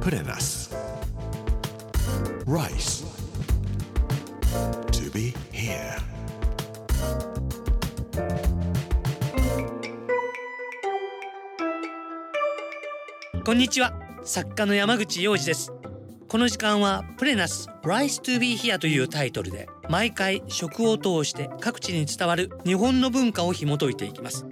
プレナス Rice. To be here. こんにちは作家の山口洋二ですこの時間はプレナス Rise to be here というタイトルで毎回食を通して各地に伝わる日本の文化を紐解いていきます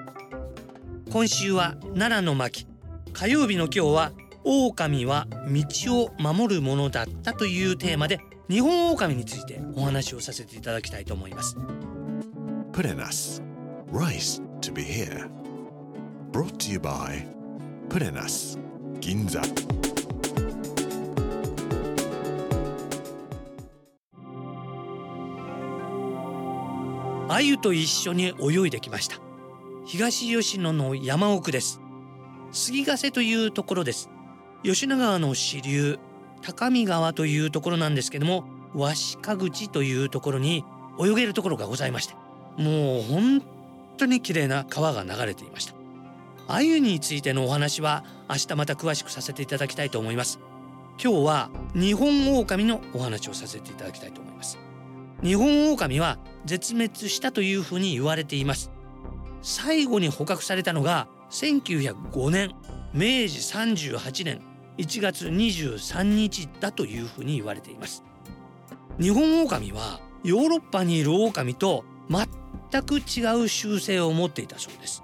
今週は奈良の巻火曜日の今日は狼は道を守るものだったというテーマで日本狼についてお話をさせていただきたいと思います。プレナス Rice to be here. Brought to you by プレナス銀座鮎と一緒に泳いできました。東吉野の山奥です。杉ヶ瀬というところです吉野川の支流高見川というところなんですけども鷲鹿口というところに泳げるところがございましてもう本当に綺麗な川が流れていました。鮎についてのお話は明日また詳しくさせていただきたいと思います。今日は日本狼のお話をさせていただきたいと思います。日本狼は絶滅したというふうに言われています。最後に捕獲されたのが1905年明治38年。1月23日だというふうに言われています。日本狼はヨーロッパにいる狼と全く違う習性を持っていたそうです。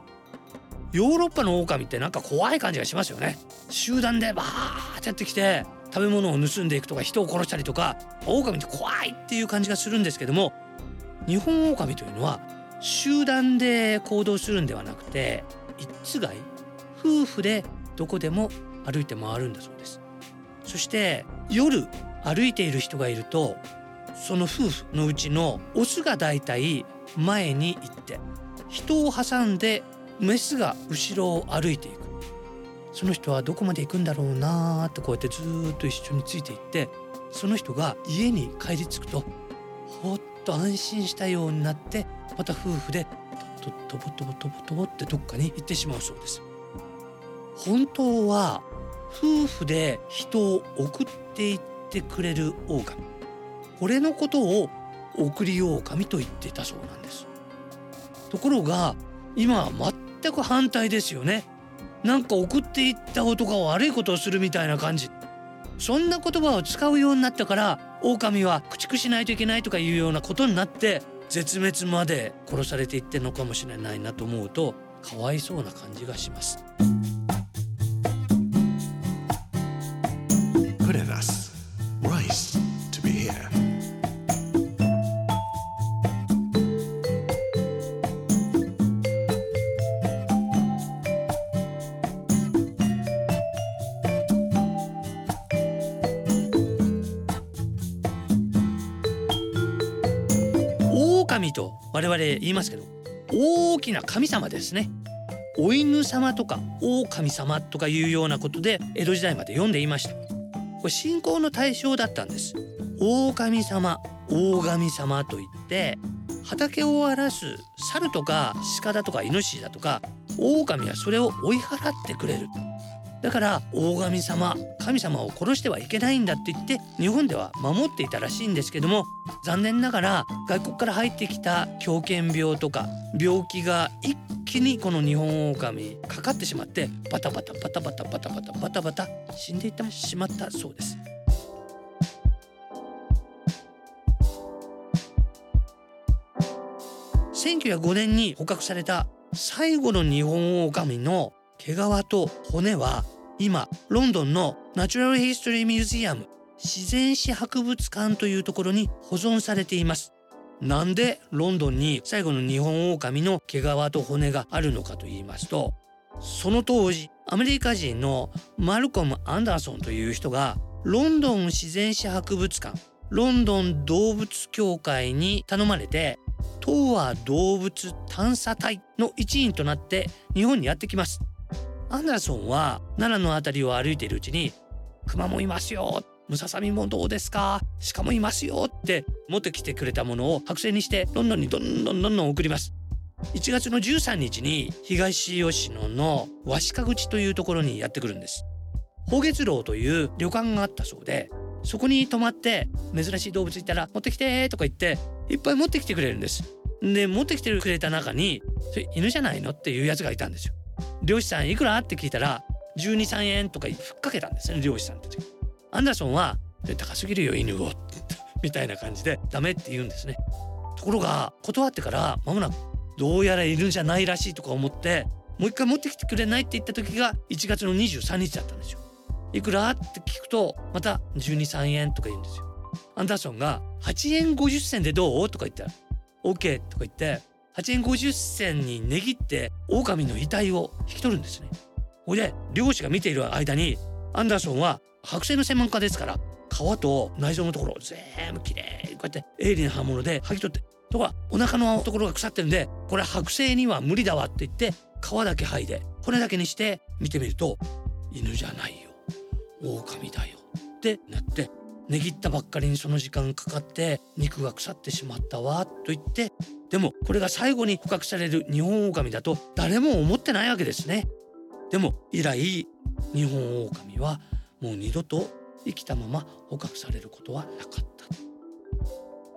ヨーロッパの狼ってなんか怖い感じがしますよね。集団でバーってやってきて食べ物を盗んでいくとか人を殺したりとか狼って怖いっていう感じがするんですけども日本狼というのは集団で行動するんではなくて一つがい夫婦でどこでも歩いて回るんだそうです。そして夜歩いている人がいるとその夫婦のうちのオスがだいたい前に行って人を挟んでメスが後ろを歩いていく。その人はどこまで行くんだろうなーってこうやってずっと一緒についていってその人が家に帰り着くとほっと安心したようになってまた夫婦でとぼとぼとぼとぼってどっかに行ってしまうそうです。本当は夫婦で人を送っていってくれる狼。これのことを送り狼と言っていたそうなんです。ところが今は全く反対ですよね。なんか送っていった男が悪いことをするみたいな感じ。そんな言葉を使うようになったから狼は駆逐しないといけないとかいうようなことになって絶滅まで殺されていってるのかもしれないなと思うとかわいそうな感じがします。狼と我々言いますけど大きな神様ですね。お犬様とか狼様とかいうようなことで江戸時代まで読んでいました。これ信仰の対象だったんです。狼様大神様といって畑を荒らす猿とか鹿だとかイノシシだとか狼はそれを追い払ってくれる。だから大神様神様を殺してはいけないんだって言って日本では守っていたらしいんですけども残念ながら外国から入ってきた狂犬病とか病気が一気にこの日本狼かかってしまってバタバタバタバタバタバタバタバタ死んでいってしまったそうです。1905年に捕獲された最後の日本狼の毛皮と骨は今ロンドンのナチュラルヒストリーミュージアム自然史博物館というところに保存されています。なんでロンドンに最後の日本狼の毛皮と骨があるのかと言いますとその当時アメリカ人のマルコム・アンダーソンという人がロンドン自然史博物館ロンドン動物協会に頼まれて東亜動物探査隊の一員となって日本にやってきます。アンダーソンは奈良の辺りを歩いているうちに熊もいますよ。ムササビもどうですか？鹿もいますよって持ってきてくれたものを剥製にしてロンドンにどんどんどんどん送ります。1月の13日に東吉野の鷲鹿口というところにやってくるんです。宝月楼という旅館があったそうでそこに泊まって珍しい動物いたら持ってきてとか言っていっぱい持ってきてくれるんです。で持ってきてくれた中にそれ犬じゃないの？っていうやつがいたんですよ。漁師さんいくら？って聞いたら12、3円とかふっかけたんですね漁師さんたちアンダーソンは高すぎるよ犬をみたいな感じでダメって言うんですね。ところが断ってから間もなくどうやら犬じゃないらしいとか思ってもう一回持ってきてくれない？って言った時が1月の23日だったんですよいくら？って聞くとまた12、3円とか言うんですよ。アンダーソンが8円50銭でどう？とか言ったら OK とか言って8円50銭に値切って狼の遺体を引き取るんですね。ほいで漁師が見ている間にアンダーソンは剥製の専門家ですから皮と内臓のところを全部きれいにこうやって鋭利な刃物で剥ぎ取ってとかお腹のところが腐ってるんでこれ剥製には無理だわって言って皮だけ剥いで骨だけにして見てみると犬じゃないよ狼だよってなって値切ったばっかりにその時間かかって肉が腐ってしまったわと言ってでもこれが最後に捕獲されるニホンオオカミだと誰も思ってないわけですね。でも以来ニホンオオカミはもう二度と生きたまま捕獲されることはなかった。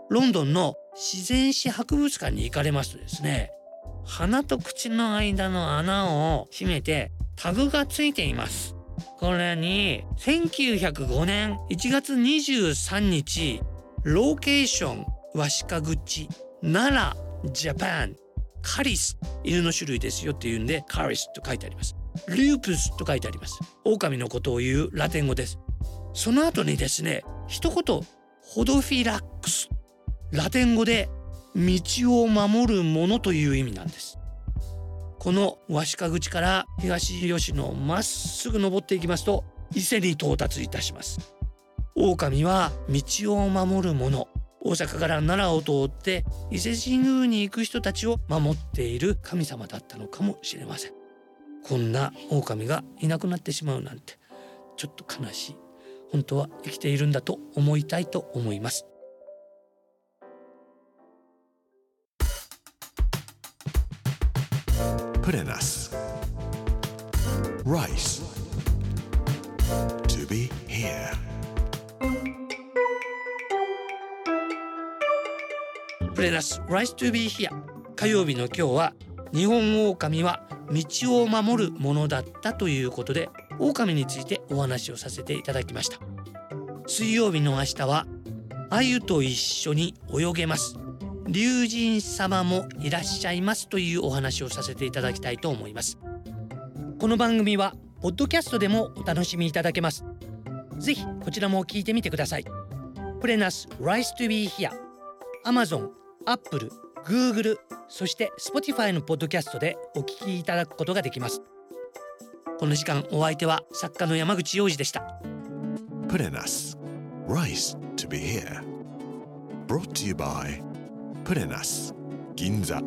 ロンドンの自然史博物館に行かれますとですね鼻と口の間の穴を閉めてタグがついています。これに1905年1月23日ローケーションワシカ口奈良ジャパンカリス犬の種類ですよっていうんでカリスと書いてあります。リュープスと書いてあります。狼のことを言うラテン語です。その後にですね一言ホドフィラックス。ラテン語で道を守るものという意味なんです。この鷲鹿口から東吉野をまっすぐ登っていきますと伊勢に到達いたします。狼は道を守るもの大阪から奈良を通って伊勢神宮に行く人たちを守っている神様だったのかもしれません。こんな狼がいなくなってしまうなんてちょっと悲しい。本当は生きているんだと思いたいと思います。Put in us. Rice. To be here. プレナス Rise to be here 火曜日の今日は日本狼は道を守るものだったということで狼についてお話をさせていただきました水曜日の明日は鮎と一緒に泳げます龍神様もいらっしゃいますというお話をさせていただきたいと思います。この番組はポッドキャストでもお楽しみいただけます。ぜひこちらも聞いてみてください。プレナス Rise to be here Amazon、Apple、Google そして Spotify のポッドキャストでお聞きいただくことができます。この時間お相手は作家の山口洋二でした。Put in us. Rice to be here. Brought to you by プレナス。銀座。